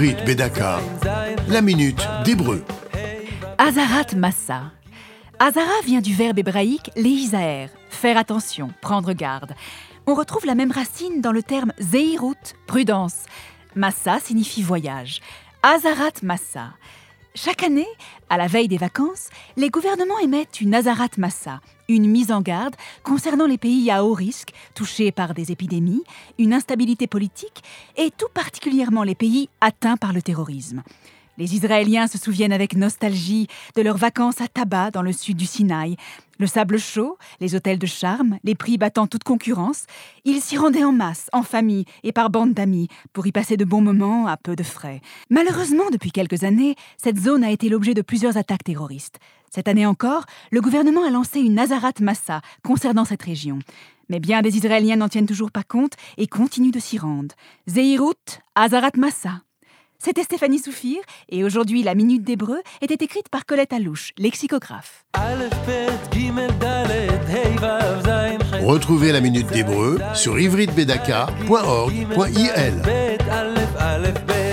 Ivrit la minute d'hébreu. Azarat Massa. Azara vient du verbe hébraïque leisaer, faire attention, prendre garde. On retrouve la même racine dans le terme zeirut, prudence. Massa signifie voyage. Azarat Massa. Chaque année, à la veille des vacances, les gouvernements émettent une Azarat Massa, une mise en garde concernant les pays à haut risque, touchés par des épidémies, une instabilité politique, et tout particulièrement les pays atteints par le terrorisme. Les Israéliens se souviennent avec nostalgie de leurs vacances à Taba dans le sud du Sinaï. Le sable chaud, les hôtels de charme, les prix battant toute concurrence, ils s'y rendaient en masse, en famille et par bande d'amis, pour y passer de bons moments à peu de frais. Malheureusement, depuis quelques années, cette zone a été l'objet de plusieurs attaques terroristes. Cette année encore, le gouvernement a lancé une Nazarat Massa concernant cette région. Mais bien des Israéliens n'en tiennent toujours pas compte et continuent de s'y rendre. Zeirut, Azarat Massa. C'était Stéphanie Soufir et aujourd'hui la Minute d'Hébreu était écrite par Colette Alouche, lexicographe. Retrouvez la Minute d'Hébreu sur ivritbedaka.org.il.